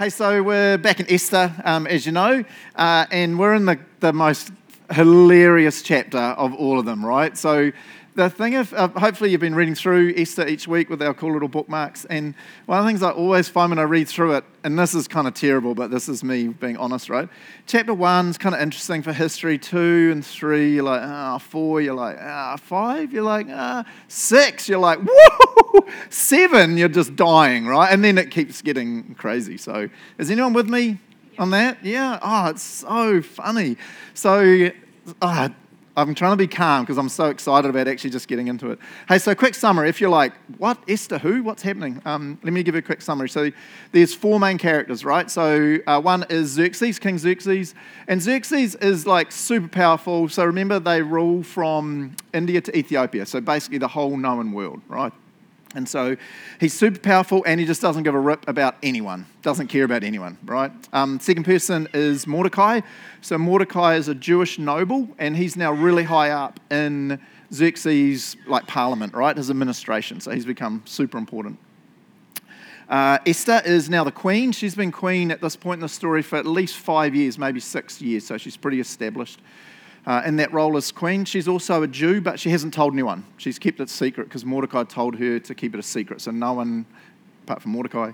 Hey, so we're back in Esther, um, as you know, uh, and we're in the, the most hilarious chapter of all of them, right? So the thing of, uh, hopefully you've been reading through Esther each week with our cool little bookmarks. And one of the things I always find when I read through it, and this is kind of terrible, but this is me being honest, right? Chapter one's kind of interesting for history. Two and three, you're like, ah, oh, four, you're like, ah, oh, five, you're like, ah, six, you're like, woo! Seven, you're just dying, right? And then it keeps getting crazy. So is anyone with me on that? Yeah? Oh, it's so funny. So, oh, I'm trying to be calm because I'm so excited about actually just getting into it. Hey, so quick summary. If you're like, what, Esther, who? What's happening? Um, let me give you a quick summary. So there's four main characters, right? So uh, one is Xerxes, King Xerxes. And Xerxes is like super powerful. So remember, they rule from India to Ethiopia. So basically the whole known world, right? And so he's super powerful and he just doesn't give a rip about anyone, doesn't care about anyone, right? Um, second person is Mordecai. So Mordecai is a Jewish noble and he's now really high up in Xerxes' like parliament, right? His administration. So he's become super important. Uh, Esther is now the queen. She's been queen at this point in the story for at least five years, maybe six years, so she's pretty established uh, in that role as queen. She's also a Jew, but she hasn't told anyone. She's kept it secret because Mordecai told her to keep it a secret. So no one, apart from Mordecai,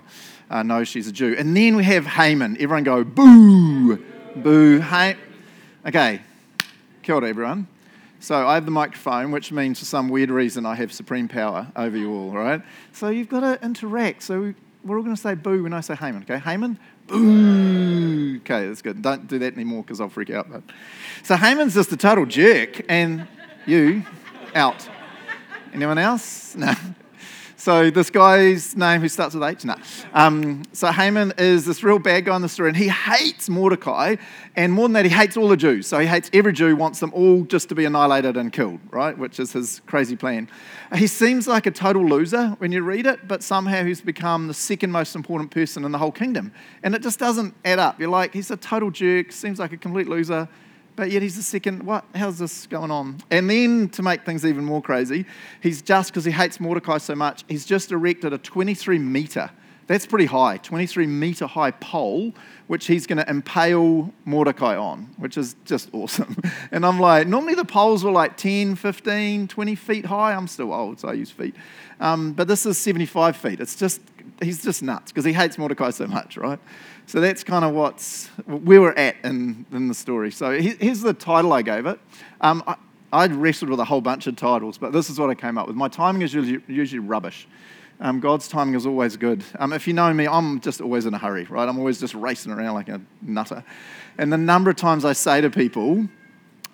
uh, knows she's a Jew. And then we have Haman. Everyone go, boo, boo, hey. Okay, killed everyone. So I have the microphone, which means for some weird reason I have supreme power over you all, right? So you've got to interact. So we're all going to say boo when I say Haman, okay? Haman, Okay, that's good. Don't do that anymore because I'll freak out. But. So Haman's just a total jerk, and you, out. Anyone else? No. So this guy's name who starts with H? No. Um, so Haman is this real bad guy in the story, and he hates Mordecai, and more than that, he hates all the Jews. So he hates every Jew, wants them all just to be annihilated and killed, right? Which is his crazy plan. He seems like a total loser when you read it, but somehow he's become the second most important person in the whole kingdom. And it just doesn't add up. You're like, he's a total jerk, seems like a complete loser but yet he's the second. What? How's this going on? And then to make things even more crazy, he's just because he hates Mordecai so much, he's just erected a 23 meter. That's pretty high, 23 meter high pole, which he's going to impale Mordecai on, which is just awesome. And I'm like, normally the poles were like 10, 15, 20 feet high. I'm still old, so I use feet. Um, but this is 75 feet. It's just, he's just nuts because he hates Mordecai so much, right? So that's kind of what's where we're at in, in the story. So here's the title I gave it. Um, I, I wrestled with a whole bunch of titles, but this is what I came up with. My timing is usually, usually rubbish. Um, God's timing is always good. Um, if you know me, I'm just always in a hurry, right? I'm always just racing around like a nutter. And the number of times I say to people,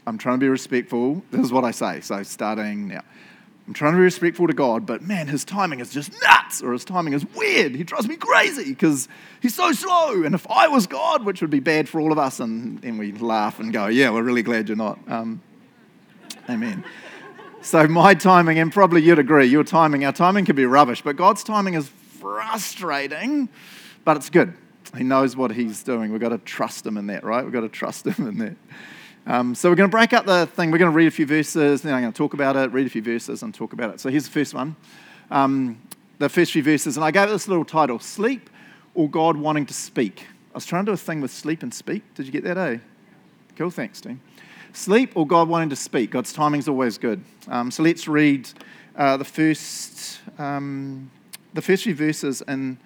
I'm trying to be respectful, this is what I say. So starting now. I'm trying to be respectful to God, but man, his timing is just nuts, or his timing is weird. He drives me crazy because he's so slow. And if I was God, which would be bad for all of us, and then we laugh and go, yeah, we're really glad you're not. Um, amen. So my timing, and probably you'd agree, your timing, our timing can be rubbish, but God's timing is frustrating, but it's good. He knows what he's doing. We've got to trust him in that, right? We've got to trust him in that. Um, so we're going to break up the thing. We're going to read a few verses, then I'm going to talk about it, read a few verses, and talk about it. So here's the first one. Um, the first few verses, and I gave it this little title Sleep or God Wanting to Speak. I was trying to do a thing with sleep and speak. Did you get that, eh? Cool, thanks, team. Sleep or God wanting to speak. God's timing is always good. Um, so let's read uh, the first um, the first few verses in,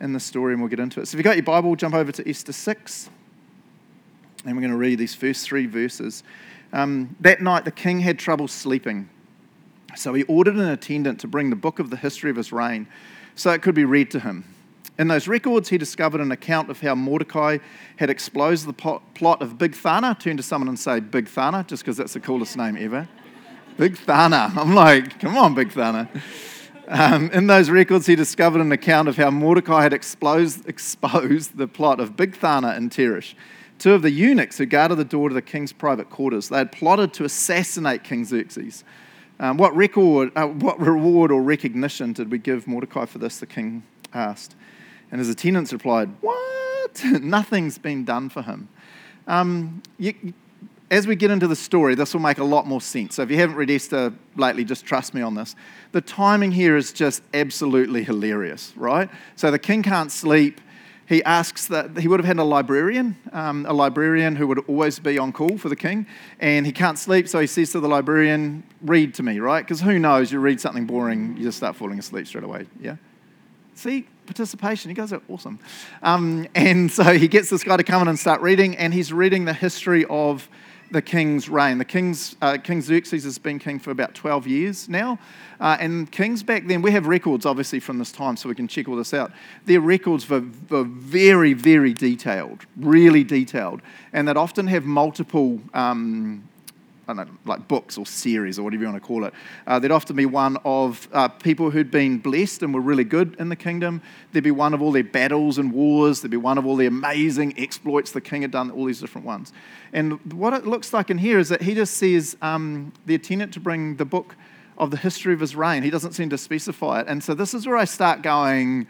in the story and we'll get into it. So if you've got your Bible, jump over to Esther 6. And we're going to read these first three verses. Um, that night, the king had trouble sleeping. So he ordered an attendant to bring the book of the history of his reign so it could be read to him. In those records, he discovered an account of how Mordecai had exposed the plot of Bigthana. Turn to someone and say Bigthana, just because that's the coolest name ever. Bigthana. I'm like, come on, Bigthana. Um, in those records, he discovered an account of how Mordecai had exposed, exposed the plot of Bigthana in Teresh two of the eunuchs who guarded the door to the king's private quarters. They had plotted to assassinate King Xerxes. Um, what, record, uh, what reward or recognition did we give Mordecai for this? The king asked. And his attendants replied, What? Nothing's been done for him. Um, you, as we get into the story, this will make a lot more sense. So if you haven't read Esther lately, just trust me on this. The timing here is just absolutely hilarious, right? So the king can't sleep he asks that he would have had a librarian, um, a librarian who would always be on call for the king, and he can't sleep, so he says to the librarian, "Read to me," right? Because who knows? You read something boring, you just start falling asleep straight away. Yeah. See, participation. You guys are awesome. Um, and so he gets this guy to come in and start reading, and he's reading the history of the king's reign. The king's, uh, King Xerxes has been king for about 12 years now. Uh, and kings back then, we have records obviously from this time, so we can check all this out. Their records were, were very, very detailed, really detailed, and that often have multiple. Um, know, like books or series or whatever you want to call it. Uh, there'd often be one of uh, people who'd been blessed and were really good in the kingdom. There'd be one of all their battles and wars. There'd be one of all the amazing exploits the king had done, all these different ones. And what it looks like in here is that he just says um, the attendant to bring the book of the history of his reign. He doesn't seem to specify it. And so this is where I start going,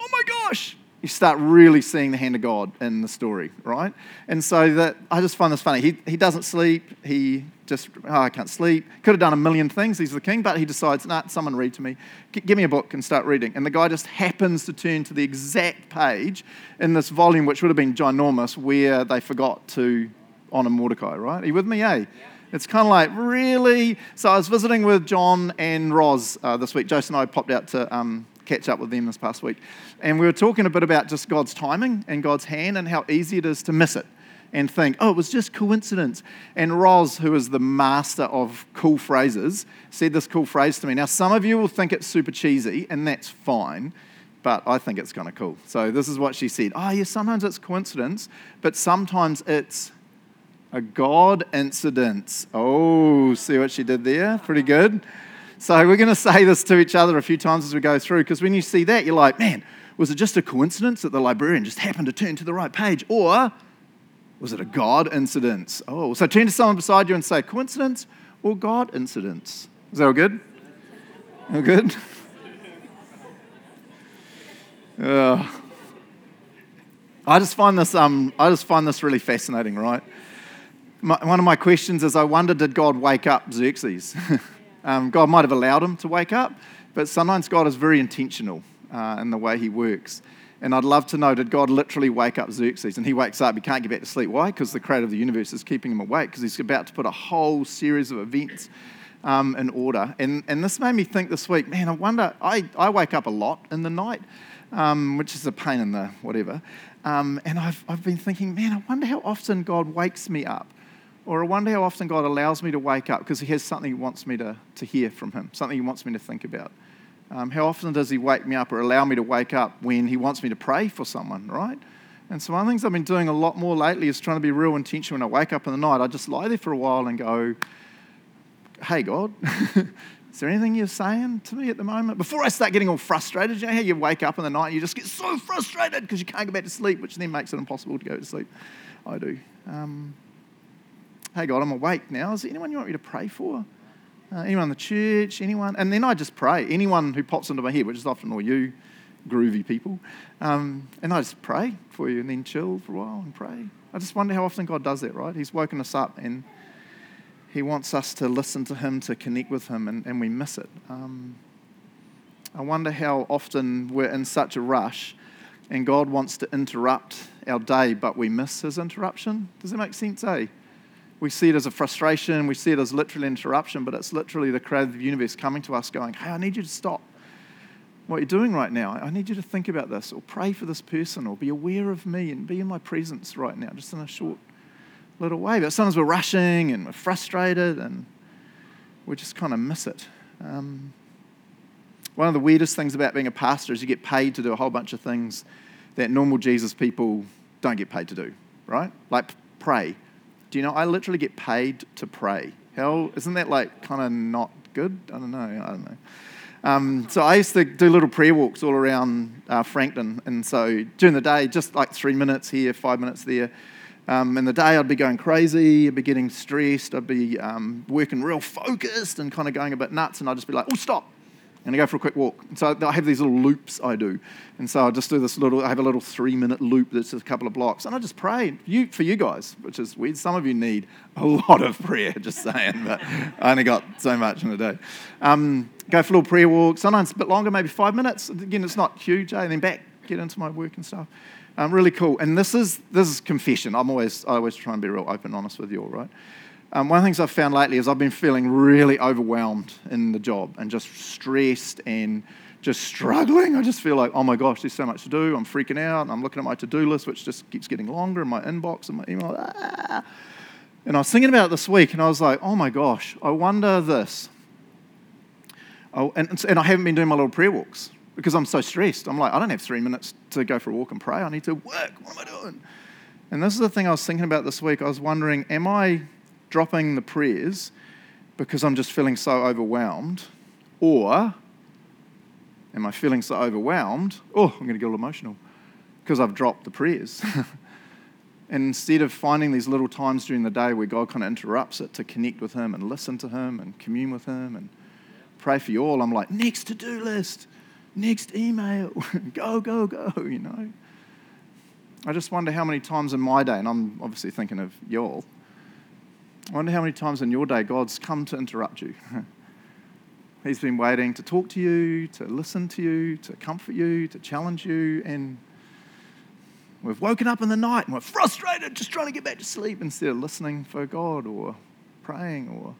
oh my gosh, you start really seeing the hand of God in the story, right? And so that I just find this funny. He, he doesn't sleep. He just, oh, I can't sleep. Could have done a million things. He's the king, but he decides, nah, someone read to me. G- give me a book and start reading. And the guy just happens to turn to the exact page in this volume, which would have been ginormous, where they forgot to honor Mordecai, right? Are you with me, eh? Yeah. It's kind of like, really? So I was visiting with John and Roz uh, this week. Jason and I popped out to um, catch up with them this past week. And we were talking a bit about just God's timing and God's hand and how easy it is to miss it and think, oh, it was just coincidence. And Roz, who is the master of cool phrases, said this cool phrase to me. Now, some of you will think it's super cheesy, and that's fine, but I think it's kind of cool. So, this is what she said Oh, yeah, sometimes it's coincidence, but sometimes it's a God incident. Oh, see what she did there? Pretty good. So we're going to say this to each other a few times as we go through, because when you see that, you're like, man, was it just a coincidence that the librarian just happened to turn to the right page? Or was it a God incident? Oh, so turn to someone beside you and say, coincidence or God incidents? Is that all good? All good? Uh, I just find this um, I just find this really fascinating, right? My, one of my questions is I wonder did God wake up Xerxes? Um, God might have allowed him to wake up, but sometimes God is very intentional uh, in the way he works. And I'd love to know did God literally wake up Xerxes? And he wakes up, he can't get back to sleep. Why? Because the creator of the universe is keeping him awake, because he's about to put a whole series of events um, in order. And, and this made me think this week, man, I wonder, I, I wake up a lot in the night, um, which is a pain in the whatever. Um, and I've, I've been thinking, man, I wonder how often God wakes me up or I wonder how often God allows me to wake up because He has something He wants me to, to hear from Him, something He wants me to think about. Um, how often does He wake me up or allow me to wake up when He wants me to pray for someone, right? And so one of the things I've been doing a lot more lately is trying to be real intentional when I wake up in the night. I just lie there for a while and go, hey, God, is there anything you're saying to me at the moment? Before I start getting all frustrated, you know how you wake up in the night and you just get so frustrated because you can't go back to sleep, which then makes it impossible to go to sleep. I do. Um, hey, God, I'm awake now. Is there anyone you want me to pray for? Uh, anyone in the church? Anyone? And then I just pray. Anyone who pops into my head, which is often all you groovy people. Um, and I just pray for you and then chill for a while and pray. I just wonder how often God does that, right? He's woken us up and He wants us to listen to Him, to connect with Him, and, and we miss it. Um, I wonder how often we're in such a rush and God wants to interrupt our day, but we miss His interruption. Does that make sense, eh? We see it as a frustration, we see it as literally interruption, but it's literally the creative universe coming to us going, hey, I need you to stop what you're doing right now. I need you to think about this, or pray for this person, or be aware of me and be in my presence right now, just in a short little way. But sometimes we're rushing and we're frustrated and we just kind of miss it. Um, one of the weirdest things about being a pastor is you get paid to do a whole bunch of things that normal Jesus people don't get paid to do, right? Like pray, do you know, I literally get paid to pray. Hell, isn't that like kind of not good? I don't know. I don't know. Um, so I used to do little prayer walks all around uh, Frankton. And so during the day, just like three minutes here, five minutes there. Um, in the day, I'd be going crazy, I'd be getting stressed, I'd be um, working real focused and kind of going a bit nuts. And I'd just be like, oh, stop, and I go for a quick walk. And so I have these little loops I do. And so I just do this little, I have a little three minute loop that's a couple of blocks. And I just pray you, for you guys, which is weird. Some of you need a lot of prayer, just saying, but I only got so much in a day. Um, go for a little prayer walk, sometimes a bit longer, maybe five minutes. Again, it's not huge, eh? And then back, get into my work and stuff. Um, really cool. And this is this is confession. I'm always I always try and be real open, honest with you all, right? Um, one of the things I've found lately is I've been feeling really overwhelmed in the job and just stressed and just struggling. I just feel like, oh my gosh, there's so much to do. I'm freaking out. I'm looking at my to-do list, which just keeps getting longer in my inbox and my email. Ah. And I was thinking about it this week, and I was like, oh my gosh, I wonder this. Oh, and, and I haven't been doing my little prayer walks because I'm so stressed. I'm like, I don't have three minutes to go for a walk and pray. I need to work. What am I doing? And this is the thing I was thinking about this week. I was wondering, am I dropping the prayers because I'm just feeling so overwhelmed? Or am I feeling so overwhelmed? Oh, I'm going to get all emotional because I've dropped the prayers. and instead of finding these little times during the day where God kind of interrupts it to connect with Him and listen to Him and commune with Him and pray for you all, I'm like, next to do list next email, go, go, go, you know. I just wonder how many times in my day, and I'm obviously thinking of y'all, I wonder how many times in your day God's come to interrupt you. He's been waiting to talk to you, to listen to you, to comfort you, to challenge you, and we've woken up in the night and we're frustrated, just trying to get back to sleep instead of listening for God or praying or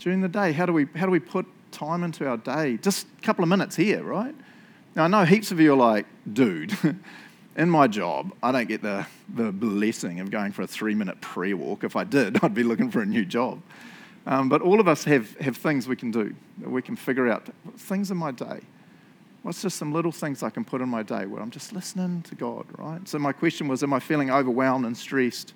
during the day. How do we, how do we put time into our day, just a couple of minutes here, right? Now, I know heaps of you are like, dude, in my job, I don't get the, the blessing of going for a three minute prayer walk. If I did, I'd be looking for a new job. Um, but all of us have, have things we can do. We can figure out things in my day. What's just some little things I can put in my day where I'm just listening to God, right? So, my question was Am I feeling overwhelmed and stressed?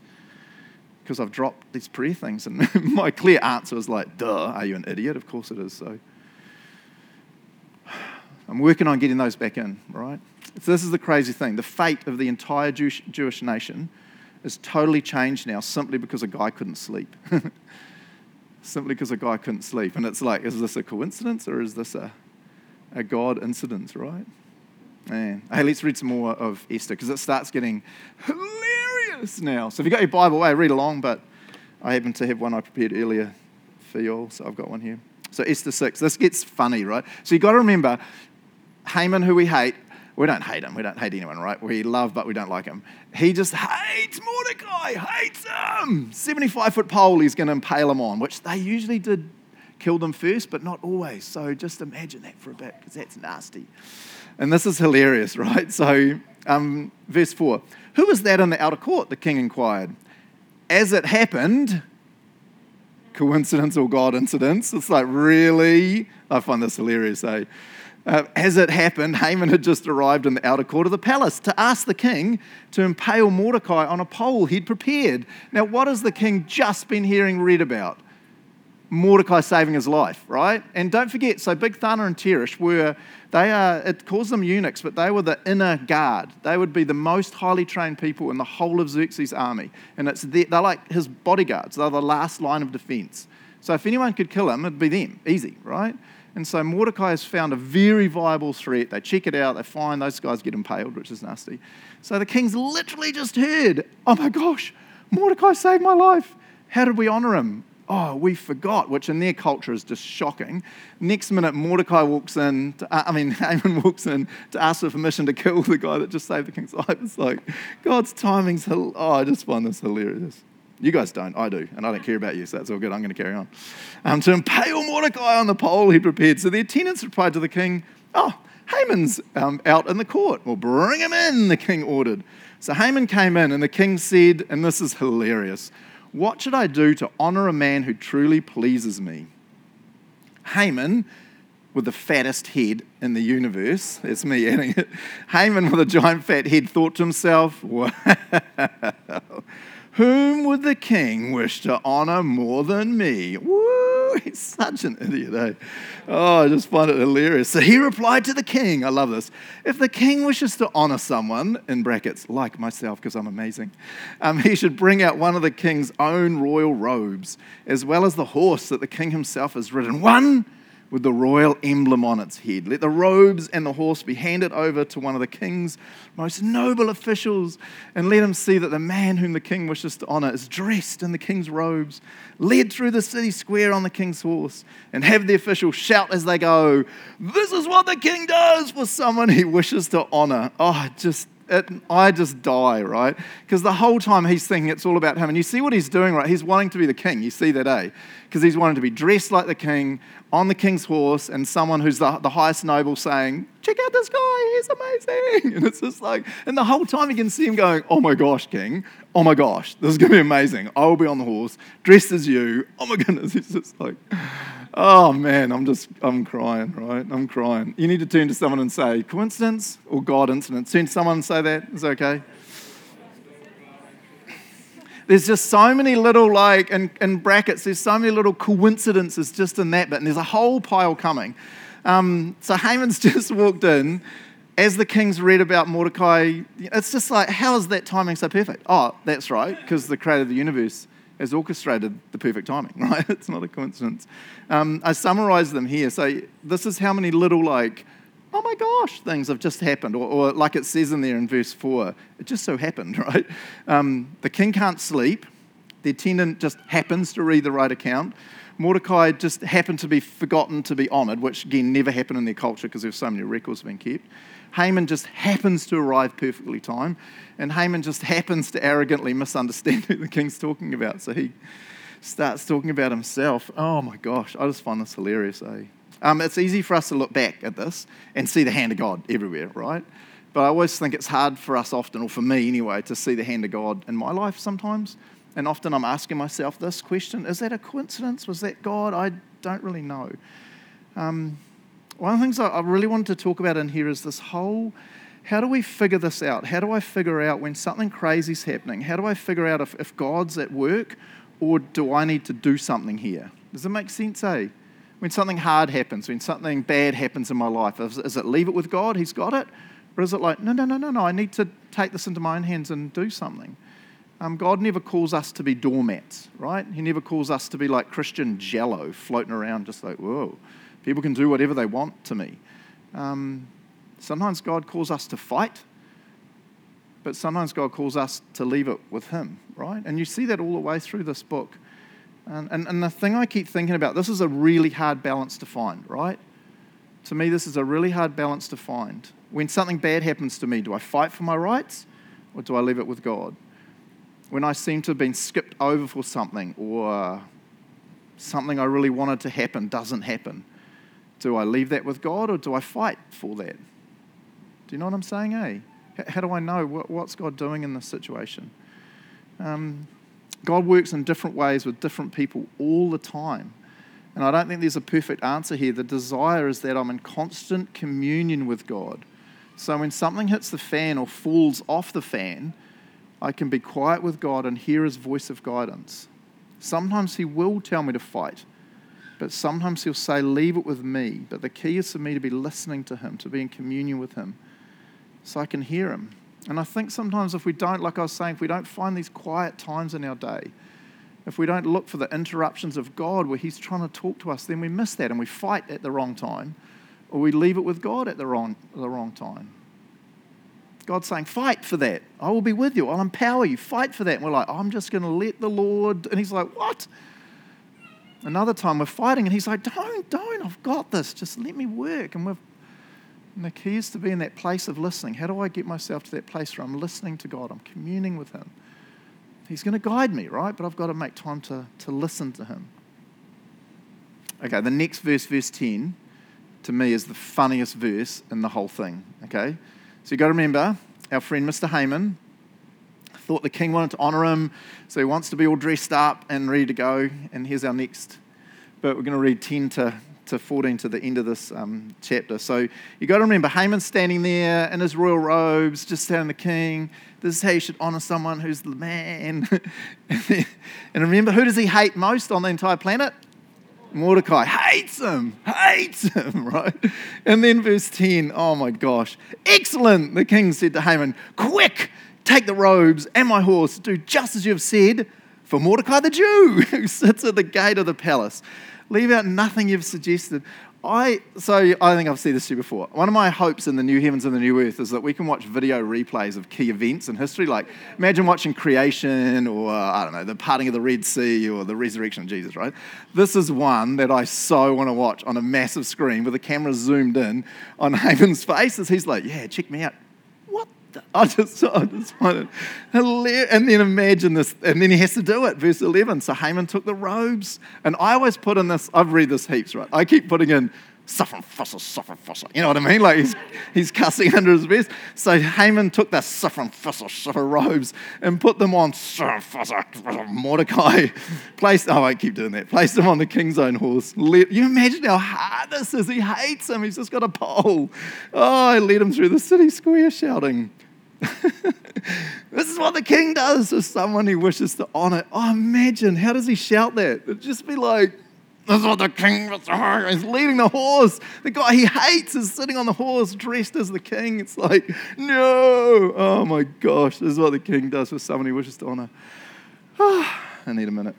because I've dropped these prayer things. And my clear answer was like, duh, are you an idiot? Of course it is. So I'm working on getting those back in, right? So this is the crazy thing. The fate of the entire Jewish, Jewish nation is totally changed now simply because a guy couldn't sleep. simply because a guy couldn't sleep. And it's like, is this a coincidence or is this a, a God incident, right? Man. Hey, let's read some more of Esther because it starts getting hilarious now. So if you've got your Bible, I read along, but I happen to have one I prepared earlier for you all, so I've got one here. So Esther 6, this gets funny, right? So you've got to remember, Haman, who we hate, we don't hate him. We don't hate anyone, right? We love, but we don't like him. He just hates Mordecai, hates him. 75 foot pole he's going to impale him on, which they usually did kill them first, but not always. So just imagine that for a bit, because that's nasty. And this is hilarious, right? So, um, verse 4 Who was that in the outer court? The king inquired. As it happened, coincidence or God incidence? It's like, really? I find this hilarious, eh? Uh, as it happened, Haman had just arrived in the outer court of the palace to ask the king to impale Mordecai on a pole he'd prepared. Now, what has the king just been hearing read about? Mordecai saving his life, right? And don't forget, so Bigthana and Teresh were, they are, it calls them eunuchs, but they were the inner guard. They would be the most highly trained people in the whole of Xerxes' army. And it's they're like his bodyguards, they're the last line of defense. So if anyone could kill him, it'd be them, easy, right? And so Mordecai has found a very viable threat. They check it out, they find those guys get impaled, which is nasty. So the king's literally just heard, oh my gosh, Mordecai saved my life. How did we honor him? oh, we forgot, which in their culture is just shocking. Next minute, Mordecai walks in, to, uh, I mean, Haman walks in to ask for permission to kill the guy that just saved the king's life. It's like, God's timing's, oh, I just find this hilarious. You guys don't, I do, and I don't care about you, so that's all good. I'm going to carry on. Um, to impale Mordecai on the pole he prepared. So the attendants replied to the king, oh, Haman's um, out in the court. Well, bring him in, the king ordered. So Haman came in, and the king said, and this is hilarious what should I do to honor a man who truly pleases me? Haman, with the fattest head in the universe, that's me adding it. Haman, with a giant fat head, thought to himself, wow, whom would the king wish to honor more than me? Woo, he's such an idiot, eh? Oh, I just find it hilarious. So he replied to the king, I love this. If the king wishes to honor someone, in brackets, like myself, because I'm amazing, um, he should bring out one of the king's own royal robes, as well as the horse that the king himself has ridden. One with the royal emblem on its head. Let the robes and the horse be handed over to one of the king's most noble officials, and let him see that the man whom the king wishes to honor is dressed in the king's robes, led through the city square on the king's horse, and have the officials shout as they go, This is what the king does for someone he wishes to honor. Oh, just it, I just die, right? Because the whole time he's thinking it's all about him. And you see what he's doing, right? He's wanting to be the king. You see that, eh? Because he's wanting to be dressed like the king, on the king's horse, and someone who's the, the highest noble saying, Check out this guy, he's amazing. And it's just like, and the whole time you can see him going, Oh my gosh, king, oh my gosh, this is going to be amazing. I will be on the horse, dressed as you. Oh my goodness. It's just like, Oh man, I'm just, I'm crying, right? I'm crying. You need to turn to someone and say, coincidence or God incident? Turn to someone and say that. Is okay? There's just so many little, like, in, in brackets, there's so many little coincidences just in that bit, and there's a whole pile coming. Um, so Haman's just walked in. As the king's read about Mordecai, it's just like, how is that timing so perfect? Oh, that's right, because the creator of the universe has orchestrated the perfect timing, right? It's not a coincidence. Um, I summarize them here. So this is how many little, like, oh my gosh, things have just happened. Or, or like it says in there in verse 4, it just so happened, right? Um, the king can't sleep. The attendant just happens to read the right account. Mordecai just happened to be forgotten to be honoured, which again never happened in their culture because there's so many records being kept. Haman just happens to arrive perfectly timed, and Haman just happens to arrogantly misunderstand who the king's talking about. So he starts talking about himself. Oh my gosh, I just find this hilarious, eh? Um, it's easy for us to look back at this and see the hand of God everywhere, right? But I always think it's hard for us often, or for me anyway, to see the hand of God in my life sometimes. And often I'm asking myself this question Is that a coincidence? Was that God? I don't really know. Um, one of the things I really wanted to talk about in here is this whole how do we figure this out? How do I figure out when something crazy is happening? How do I figure out if, if God's at work or do I need to do something here? Does it make sense, eh? When something hard happens, when something bad happens in my life, is, is it leave it with God? He's got it? Or is it like, no, no, no, no, no, I need to take this into my own hands and do something? Um, God never calls us to be doormats, right? He never calls us to be like Christian jello floating around just like, whoa. People can do whatever they want to me. Um, sometimes God calls us to fight, but sometimes God calls us to leave it with Him, right? And you see that all the way through this book. And, and, and the thing I keep thinking about, this is a really hard balance to find, right? To me, this is a really hard balance to find. When something bad happens to me, do I fight for my rights or do I leave it with God? When I seem to have been skipped over for something or something I really wanted to happen doesn't happen, do I leave that with God or do I fight for that? Do you know what I'm saying, eh? How do I know what's God doing in this situation? Um, God works in different ways with different people all the time. And I don't think there's a perfect answer here. The desire is that I'm in constant communion with God. So when something hits the fan or falls off the fan, I can be quiet with God and hear his voice of guidance. Sometimes he will tell me to fight. But sometimes he'll say, Leave it with me. But the key is for me to be listening to him, to be in communion with him, so I can hear him. And I think sometimes if we don't, like I was saying, if we don't find these quiet times in our day, if we don't look for the interruptions of God where He's trying to talk to us, then we miss that and we fight at the wrong time, or we leave it with God at the wrong, the wrong time. God's saying, Fight for that. I will be with you. I'll empower you. Fight for that. And we're like, I'm just going to let the Lord. And He's like, What? Another time we're fighting, and he's like, Don't, don't, I've got this. Just let me work. And, we've, and the key is to be in that place of listening. How do I get myself to that place where I'm listening to God? I'm communing with Him. He's going to guide me, right? But I've got to make time to, to listen to Him. Okay, the next verse, verse 10, to me is the funniest verse in the whole thing. Okay? So you've got to remember our friend Mr. Haman, thought the king wanted to honor him, so he wants to be all dressed up and ready to go. And here's our next but we're going to read 10 to, to 14 to the end of this um, chapter. So you've got to remember Haman's standing there in his royal robes, just telling the king, this is how you should honor someone who's the man. and remember, who does he hate most on the entire planet? Mordecai hates him, hates him, right? And then verse 10, oh my gosh, excellent, the king said to Haman, quick, Take the robes and my horse, do just as you have said for Mordecai the Jew, who sits at the gate of the palace. Leave out nothing you've suggested. I so I think I've said this to you before. One of my hopes in the new heavens and the new earth is that we can watch video replays of key events in history. Like imagine watching creation, or uh, I don't know, the parting of the Red Sea, or the resurrection of Jesus. Right? This is one that I so want to watch on a massive screen with the camera zoomed in on Haman's face as he's like, "Yeah, check me out." I just, I just find it hilarious. And then imagine this, and then he has to do it. Verse 11. So Haman took the robes. And I always put in this, I've read this heaps, right? I keep putting in suffering fusser, suffering fusser. You know what I mean? Like he's, he's cussing under his breath. So Haman took the suffering fusser, suffer robes and put them on suffering fusser, Mordecai. Placed, oh, I keep doing that. Placed them on the king's own horse. Let, you imagine how hard this is. He hates him. He's just got a pole. Oh, I led him through the city square shouting. this is what the king does to someone he wishes to honor. Oh, imagine. How does he shout that? It'd just be like, this is what the king was. He's leading the horse. The guy he hates is sitting on the horse dressed as the king. It's like, no. Oh my gosh, this is what the king does for someone he wishes to honor. Oh, I need a minute.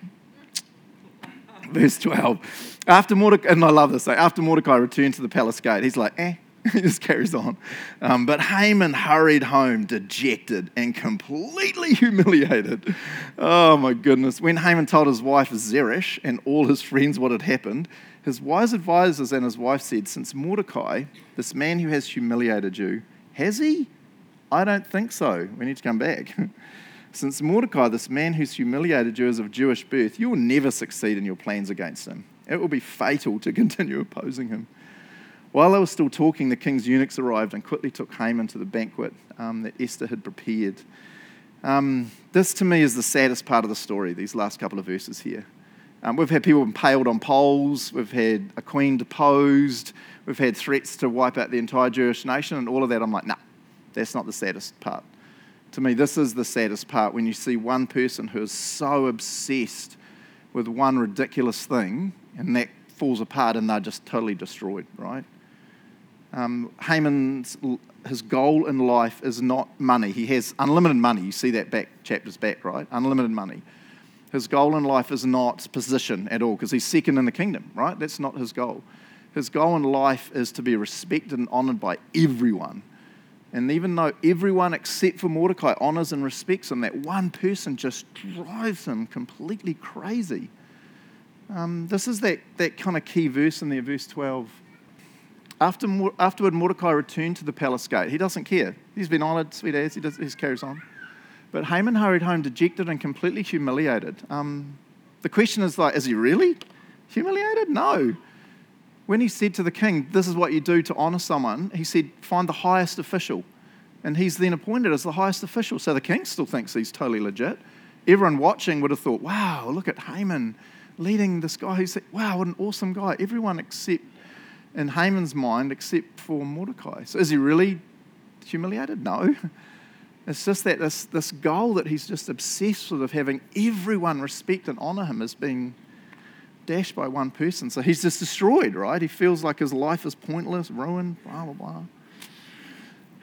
Verse 12. After Mordecai, and I love this, after Mordecai returned to the palace gate, he's like, eh, he just carries on. Um, but Haman hurried home, dejected and completely humiliated. Oh my goodness. When Haman told his wife Zeresh and all his friends what had happened, his wise advisors and his wife said, Since Mordecai, this man who has humiliated you, has he? I don't think so. We need to come back. Since Mordecai, this man who's humiliated you, is of Jewish birth, you will never succeed in your plans against him. It will be fatal to continue opposing him. While they were still talking, the king's eunuchs arrived and quickly took Haman to the banquet um, that Esther had prepared. Um, this, to me, is the saddest part of the story, these last couple of verses here. Um, we've had people impaled on poles, we've had a queen deposed, we've had threats to wipe out the entire Jewish nation, and all of that. I'm like, nah, that's not the saddest part. To me, this is the saddest part when you see one person who is so obsessed with one ridiculous thing, and that falls apart and they're just totally destroyed, right? Um, Haman's his goal in life is not money. He has unlimited money. You see that back chapters back, right? Unlimited money. His goal in life is not position at all because he's second in the kingdom, right? That's not his goal. His goal in life is to be respected and honored by everyone. And even though everyone except for Mordecai honors and respects him, that one person just drives him completely crazy. Um, this is that, that kind of key verse in there, verse 12. After, afterward, Mordecai returned to the palace gate. He doesn't care. He's been honored, sweet as, he, does, he carries on. But Haman hurried home dejected and completely humiliated. Um, the question is like, is he really humiliated? No. When he said to the king, This is what you do to honor someone, he said, Find the highest official. And he's then appointed as the highest official. So the king still thinks he's totally legit. Everyone watching would have thought, Wow, look at Haman leading this guy who's, wow, what an awesome guy. Everyone except in Haman's mind except for Mordecai. So is he really humiliated? No. It's just that this, this goal that he's just obsessed with of having everyone respect and honor him is being dashed by one person. So he's just destroyed, right? He feels like his life is pointless, ruined, blah, blah, blah.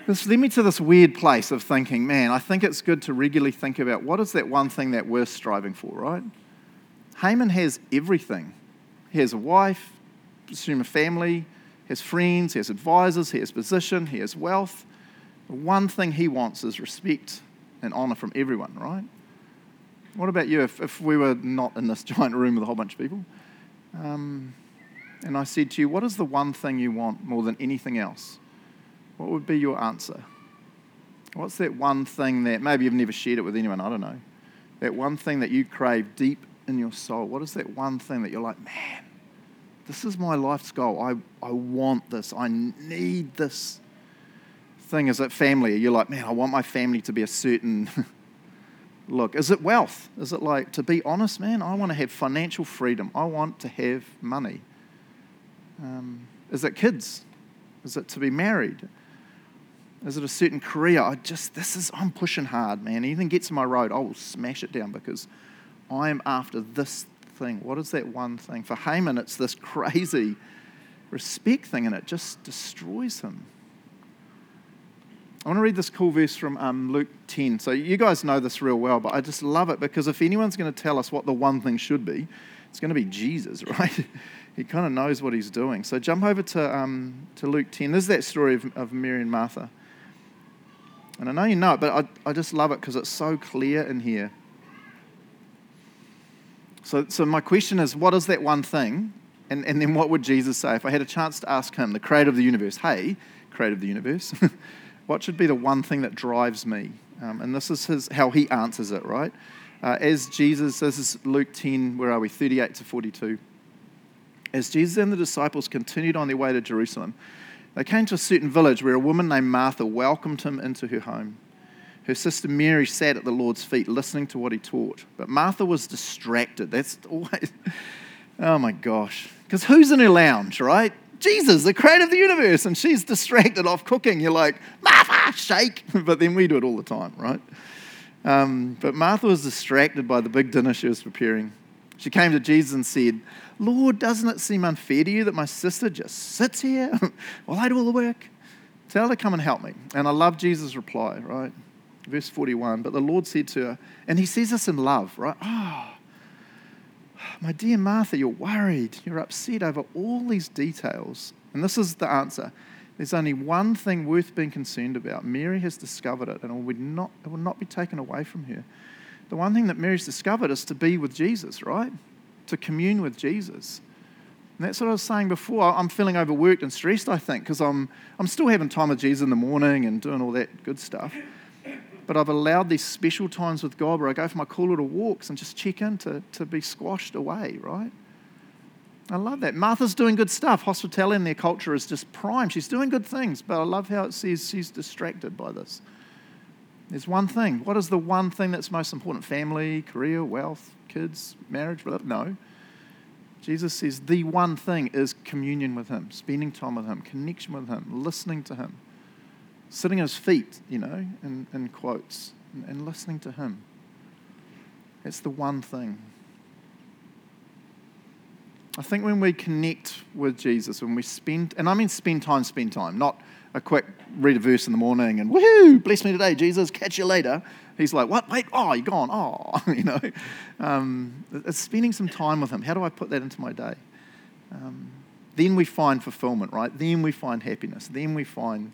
This led me to this weird place of thinking, man, I think it's good to regularly think about what is that one thing that we're striving for, right? Haman has everything. He has a wife, assume a family, has friends, he has advisors, he has position, he has wealth. The one thing he wants is respect and honor from everyone, right? What about you if, if we were not in this giant room with a whole bunch of people? Um, and I said to you, What is the one thing you want more than anything else? What would be your answer? What's that one thing that maybe you've never shared it with anyone? I don't know. That one thing that you crave deep in your soul? What is that one thing that you're like, man, this is my life's goal. I, I want this. I need this thing. Is it family? You're like, man, I want my family to be a certain look. Is it wealth? Is it like, to be honest, man, I want to have financial freedom. I want to have money. Um, is it kids? Is it to be married? Is it a certain career? I just, this is, I'm pushing hard, man. Anything gets in my road, I will smash it down because I am after this thing. What is that one thing? For Haman, it's this crazy respect thing, and it just destroys him. I want to read this cool verse from um, Luke 10. So, you guys know this real well, but I just love it because if anyone's going to tell us what the one thing should be, it's going to be Jesus, right? he kind of knows what he's doing. So, jump over to, um, to Luke 10. This is that story of, of Mary and Martha. And I know you know it, but I, I just love it because it's so clear in here. So, so my question is, what is that one thing? And, and then what would Jesus say if I had a chance to ask him, the creator of the universe, hey, creator of the universe, What should be the one thing that drives me? Um, and this is his, how he answers it, right? Uh, as Jesus, this is Luke 10, where are we? 38 to 42. As Jesus and the disciples continued on their way to Jerusalem, they came to a certain village where a woman named Martha welcomed him into her home. Her sister Mary sat at the Lord's feet listening to what he taught. But Martha was distracted. That's always, oh my gosh. Because who's in her lounge, right? Jesus, the creator of the universe, and she's distracted off cooking. You're like, Martha, shake. But then we do it all the time, right? Um, but Martha was distracted by the big dinner she was preparing. She came to Jesus and said, Lord, doesn't it seem unfair to you that my sister just sits here while I do all the work? Tell her to come and help me. And I love Jesus' reply, right? Verse 41. But the Lord said to her, and he says this in love, right? Oh, my dear Martha, you're worried. You're upset over all these details. And this is the answer. There's only one thing worth being concerned about. Mary has discovered it, and it will not, it will not be taken away from her. The one thing that Mary's discovered is to be with Jesus, right? To commune with Jesus. And that's what I was saying before. I'm feeling overworked and stressed, I think, because I'm, I'm still having time with Jesus in the morning and doing all that good stuff. But I've allowed these special times with God where I go for my cool little walks and just check in to, to be squashed away, right? I love that. Martha's doing good stuff. Hospitality in their culture is just prime. She's doing good things, but I love how it says she's distracted by this. There's one thing. What is the one thing that's most important? Family, career, wealth, kids, marriage? No. Jesus says the one thing is communion with Him, spending time with Him, connection with Him, listening to Him, sitting at His feet, you know, in, in quotes, and, and listening to Him. It's the one thing. I think when we connect with Jesus, when we spend, and I mean spend time, spend time, not a quick read a verse in the morning and woohoo, bless me today, Jesus, catch you later. He's like, what? Wait, oh, you're gone. Oh, you know. Um, it's spending some time with him. How do I put that into my day? Um, then we find fulfillment, right? Then we find happiness. Then we find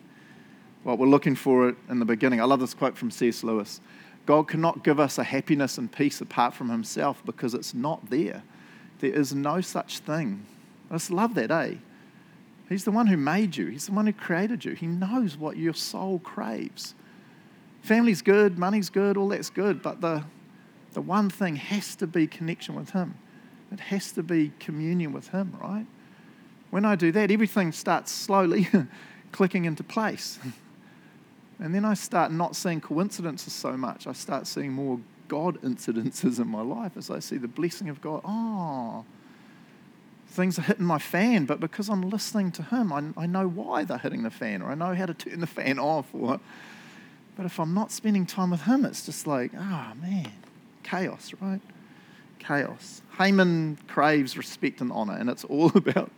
what we're looking for in the beginning. I love this quote from C.S. Lewis God cannot give us a happiness and peace apart from himself because it's not there. There is no such thing. I just love that, eh? He's the one who made you, He's the one who created you. He knows what your soul craves. Family's good, money's good, all that's good, but the, the one thing has to be connection with Him. It has to be communion with Him, right? When I do that, everything starts slowly clicking into place. And then I start not seeing coincidences so much. I start seeing more God incidences in my life as I see the blessing of God. Oh, things are hitting my fan, but because I'm listening to Him, I, I know why they're hitting the fan, or I know how to turn the fan off. Or, but if I'm not spending time with Him, it's just like, ah, oh, man, chaos, right? Chaos. Haman craves respect and honor, and it's all about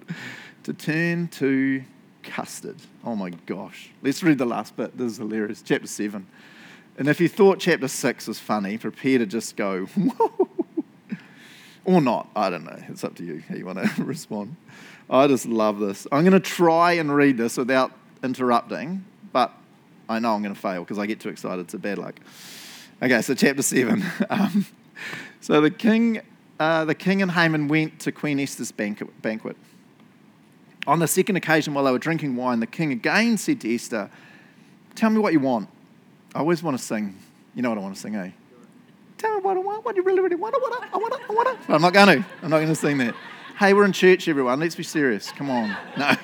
to turn to custard. Oh my gosh. Let's read the last bit. This is hilarious. Chapter 7. And if you thought chapter 6 was funny, prepare to just go, whoa or not. I don't know. It's up to you how you want to respond. I just love this. I'm going to try and read this without interrupting, but I know I'm going to fail because I get too excited. A bad luck. Okay, so chapter seven. Um, so the king, uh, the king and Haman went to Queen Esther's banquet. On the second occasion, while they were drinking wine, the king again said to Esther, "Tell me what you want." I always want to sing. You know what I want to sing, eh? Tell me what I want. What do you really, really want? I want it. I want it. I want it. I'm not going to. I'm not going to sing that. Hey, we're in church, everyone. Let's be serious. Come on. No.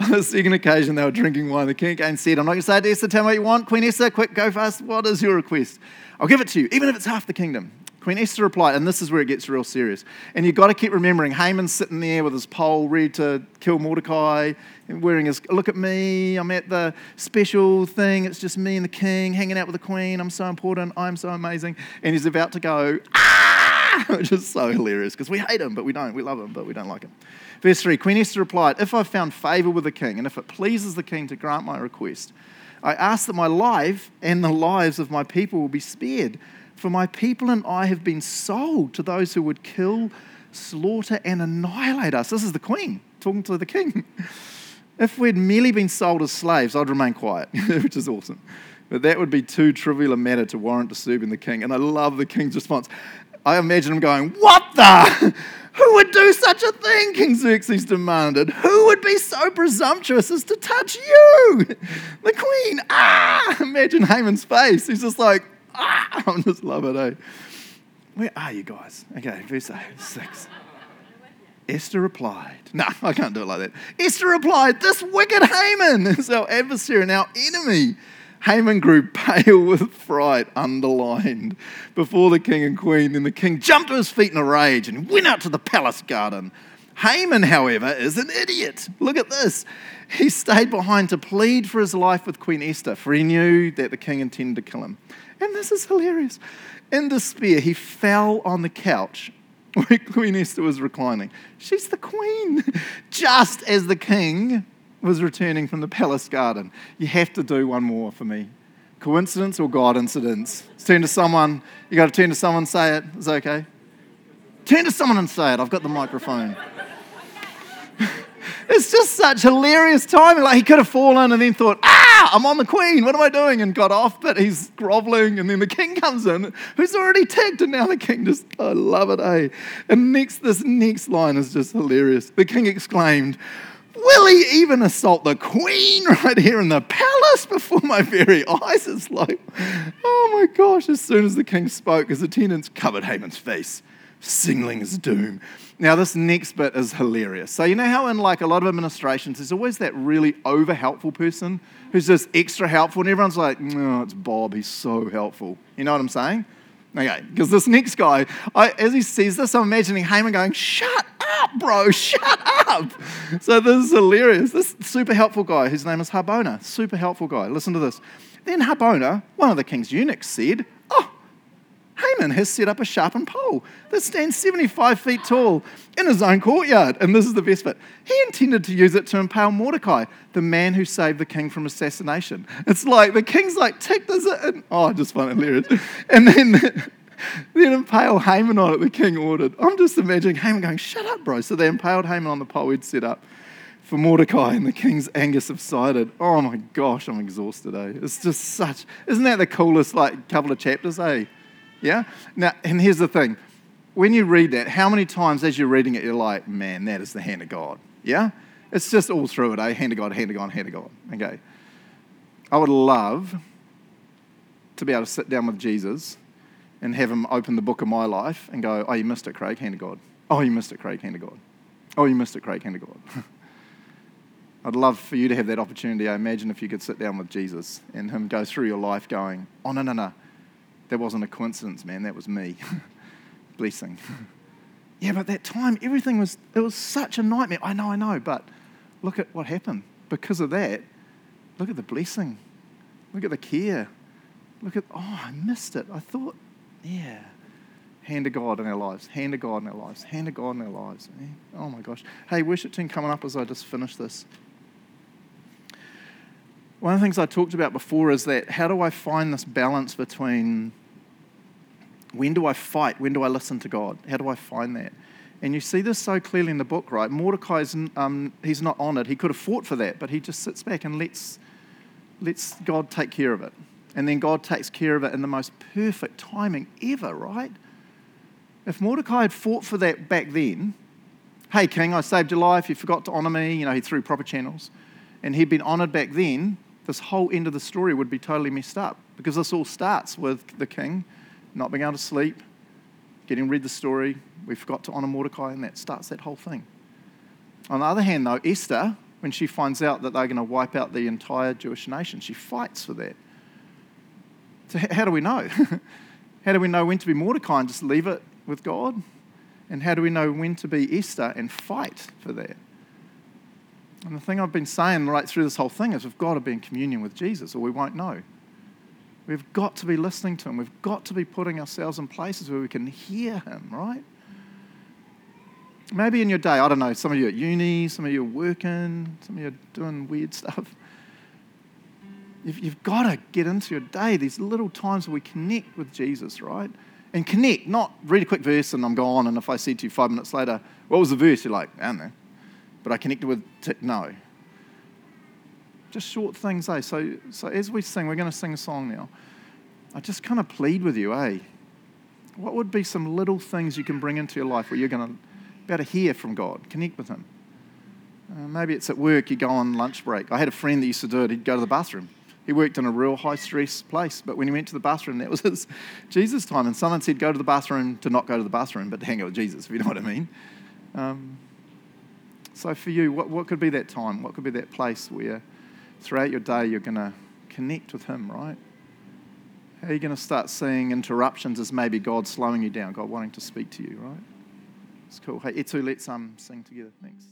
On the second occasion, they were drinking wine. The king again said, I'm not going to say to Esther, tell me what you want. Queen Esther, quick, go fast. What is your request? I'll give it to you, even if it's half the kingdom. Queen Esther replied, and this is where it gets real serious. And you've got to keep remembering Haman's sitting there with his pole ready to kill Mordecai, wearing his, look at me, I'm at the special thing, it's just me and the king hanging out with the queen, I'm so important, I'm so amazing. And he's about to go, ah, which is so hilarious because we hate him, but we don't. We love him, but we don't like him. Verse 3 Queen Esther replied, If I've found favor with the king, and if it pleases the king to grant my request, I ask that my life and the lives of my people will be spared. For my people and I have been sold to those who would kill, slaughter, and annihilate us. This is the queen talking to the king. If we'd merely been sold as slaves, I'd remain quiet, which is awesome. But that would be too trivial a matter to warrant disturbing the king. And I love the king's response. I imagine him going, What the? Who would do such a thing? King Xerxes demanded. Who would be so presumptuous as to touch you? The queen. Ah! Imagine Haman's face. He's just like, Ah! I just love it, eh? Where are you guys? Okay, verse 6. Esther replied, No, I can't do it like that. Esther replied, This wicked Haman is our adversary and our enemy. Haman grew pale with fright, underlined, before the king and queen. Then the king jumped to his feet in a rage and went out to the palace garden. Haman, however, is an idiot. Look at this. He stayed behind to plead for his life with Queen Esther, for he knew that the king intended to kill him. And this is hilarious. In despair, he fell on the couch where Queen Esther was reclining. She's the queen, just as the king was returning from the palace garden. You have to do one more for me. Coincidence or God incidents? Turn to someone. You got to turn to someone say it. Is okay? Turn to someone and say it. I've got the microphone. it's just such hilarious timing. Like he could have fallen and then thought, ah, I'm on the queen. What am I doing? And got off, but he's groveling. And then the king comes in, who's already ticked. And now the king just, I love it, eh? And next, this next line is just hilarious. The king exclaimed, Will he even assault the queen right here in the palace before my very eyes? It's like, oh my gosh. As soon as the king spoke, his attendants covered Haman's face, signaling his doom. Now, this next bit is hilarious. So, you know how in like a lot of administrations, there's always that really over helpful person who's just extra helpful, and everyone's like, no, it's Bob, he's so helpful. You know what I'm saying? Okay, because this next guy, I, as he says this, I'm imagining Haman going, Shut up, bro, shut up. So this is hilarious. This super helpful guy, whose name is Harbona, super helpful guy. Listen to this. Then Harbona, one of the king's eunuchs, said, Oh, Haman has set up a sharpened pole that stands 75 feet tall in his own courtyard. And this is the best bit. He intended to use it to impale Mordecai, the man who saved the king from assassination. It's like the king's like, take this in. Oh, I just find it hilarious. And then, then impale Haman on it, the king ordered. I'm just imagining Haman going, shut up, bro. So they impaled Haman on the pole he'd set up for Mordecai, and the king's anger subsided. Oh my gosh, I'm exhausted, eh? It's just such, isn't that the coolest like couple of chapters, eh? Yeah? Now, and here's the thing when you read that, how many times as you're reading it, you're like, man, that is the hand of God? Yeah? It's just all through it, eh? Hand of God, hand of God, hand of God. Okay. I would love to be able to sit down with Jesus and have him open the book of my life and go, oh, you missed it, Craig, hand of God. Oh, you missed it, Craig, hand of God. Oh, you missed it, Craig, hand of God. I'd love for you to have that opportunity. I imagine if you could sit down with Jesus and him go through your life going, oh, no, no, no that wasn't a coincidence, man. That was me. Blessing. yeah, but that time, everything was, it was such a nightmare. I know, I know, but look at what happened. Because of that, look at the blessing. Look at the care. Look at, oh, I missed it. I thought, yeah. Hand of God in our lives. Hand of God in our lives. Hand of God in our lives. Eh? Oh my gosh. Hey, worship team coming up as I just finish this. One of the things I talked about before is that how do I find this balance between when do I fight? When do I listen to God? How do I find that? And you see this so clearly in the book, right? Mordecai's um, he's not honored. He could have fought for that, but he just sits back and lets lets God take care of it. And then God takes care of it in the most perfect timing ever, right? If Mordecai had fought for that back then, hey king, I saved your life, you forgot to honor me, you know, he threw proper channels, and he'd been honored back then, this whole end of the story would be totally messed up because this all starts with the king not being able to sleep, getting read the story. We forgot to honor Mordecai, and that starts that whole thing. On the other hand, though, Esther, when she finds out that they're going to wipe out the entire Jewish nation, she fights for that. So, how do we know? how do we know when to be Mordecai and just leave it with God? And how do we know when to be Esther and fight for that? And the thing I've been saying right through this whole thing is we've got to be in communion with Jesus or we won't know. We've got to be listening to Him. We've got to be putting ourselves in places where we can hear Him, right? Maybe in your day, I don't know, some of you at uni, some of you are working, some of you are doing weird stuff. You've, you've got to get into your day, these little times where we connect with Jesus, right? And connect, not read a quick verse and I'm gone. And if I to you five minutes later, what was the verse? You're like, I don't know. But I connected with, t- no. Just short things, eh? So, so as we sing, we're going to sing a song now. I just kind of plead with you, eh? What would be some little things you can bring into your life where you're going to be able to hear from God, connect with Him? Uh, maybe it's at work, you go on lunch break. I had a friend that used to do it, he'd go to the bathroom. He worked in a real high stress place, but when he went to the bathroom, that was his Jesus time. And someone said, go to the bathroom to not go to the bathroom, but to hang out with Jesus, if you know what I mean. Um, so for you, what, what could be that time? What could be that place where throughout your day you're going to connect with Him, right? How are you going to start seeing interruptions as maybe God slowing you down, God wanting to speak to you, right? It's cool. Hey, Etu, let's um, sing together. Thanks.